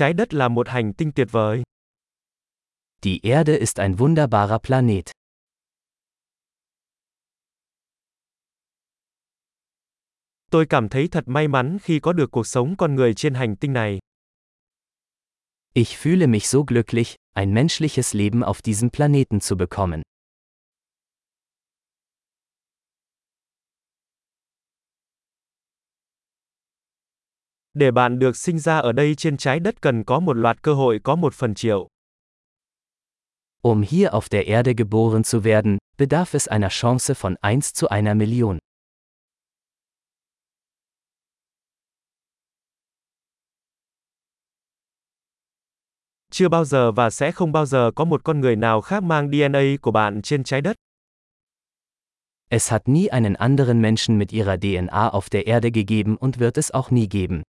Trái đất là một hành tinh tuyệt vời. Die Erde ist ein wunderbarer Planet. Tôi cảm thấy thật may mắn khi có được cuộc sống con người trên hành tinh này. Ich fühle mich so glücklich, ein menschliches Leben auf diesem Planeten zu bekommen. Để bạn được sinh ra ở đây trên trái đất cần có một loạt cơ hội có một phần triệu. Um hier auf der Erde geboren zu werden, bedarf es einer Chance von 1 zu einer Million. Chưa bao giờ và sẽ không bao giờ có một con người nào khác mang DNA của bạn trên trái đất. Es hat nie einen anderen Menschen mit ihrer DNA auf der Erde gegeben und wird es auch nie geben.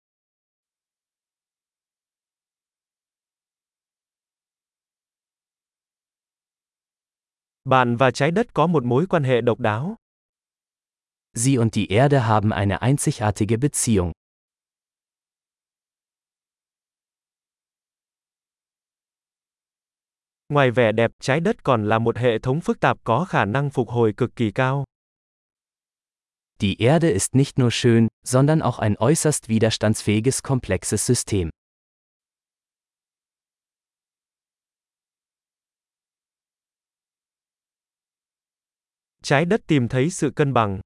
Bạn và trái đất có một mối quan hệ độc đáo. Sie und die Erde haben eine einzigartige Beziehung. Ngoài vẻ đẹp, trái đất còn là một hệ thống phức tạp có khả năng phục hồi cực kỳ cao. Die Erde ist nicht nur schön, sondern auch ein äußerst widerstandsfähiges komplexes System. Trái đất tìm thấy sự cân bằng.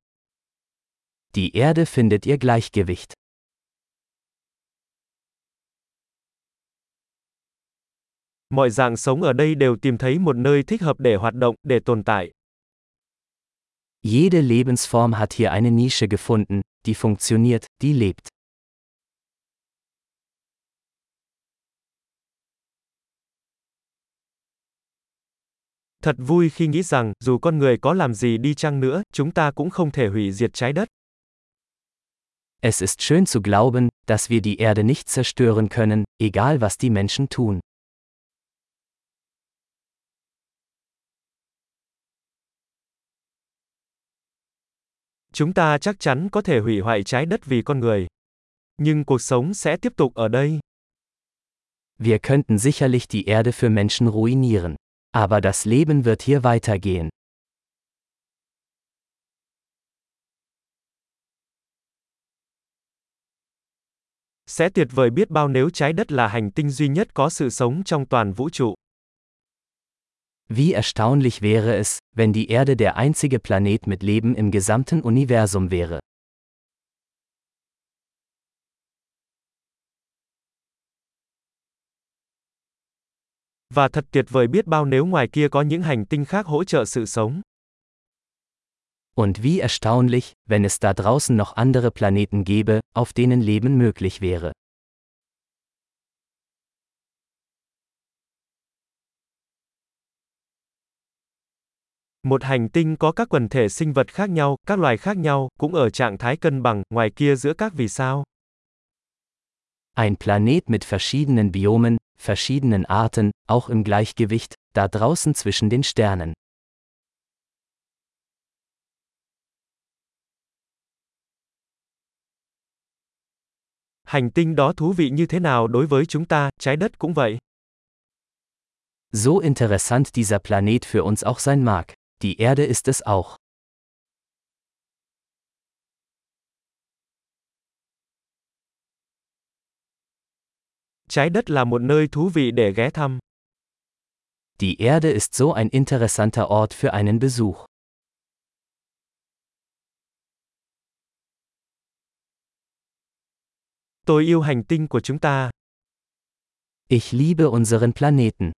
Die Erde findet ihr Gleichgewicht. Mọi dạng sống ở đây đều tìm thấy một nơi thích hợp để hoạt động, để tồn tại. Jede Lebensform hat hier eine Nische gefunden, die funktioniert, die lebt. Thật vui khi nghĩ rằng, dù con người có làm gì đi chăng nữa, chúng ta cũng không thể hủy diệt trái đất. Es ist schön zu glauben, dass wir die Erde nicht zerstören können, egal was die Menschen tun. Chúng ta chắc chắn có thể hủy hoại trái đất vì con người. Nhưng cuộc sống sẽ tiếp tục ở đây. Wir könnten sicherlich die Erde für Menschen ruinieren. Aber das Leben wird hier weitergehen. Sẽ tuyệt vời biết bao nếu trái đất là hành tinh duy nhất có sự sống trong toàn vũ trụ. Wie erstaunlich wäre es, wenn die Erde der einzige Planet mit Leben im gesamten Universum wäre. Và thật tuyệt vời biết bao nếu ngoài kia có những hành tinh khác hỗ trợ sự sống. Und wie erstaunlich, wenn es da draußen noch andere Planeten gäbe, auf denen Leben möglich wäre. Một hành tinh có các quần thể sinh vật khác nhau, các loài khác nhau, cũng ở trạng thái cân bằng, ngoài kia giữa các vì sao. Ein Planet mit verschiedenen Biomen, verschiedenen Arten, auch im Gleichgewicht, da draußen zwischen den Sternen. Hành tinh đó thú vị như thế nào đối với chúng ta, trái đất cũng vậy. So interessant dieser Planet für uns auch sein mag. Die Erde ist es auch. Trái đất là một nơi thú vị để ghé thăm. Die Erde ist so ein interessanter Ort für einen Besuch. Tôi yêu hành tinh của chúng ta. Ich liebe unseren Planeten.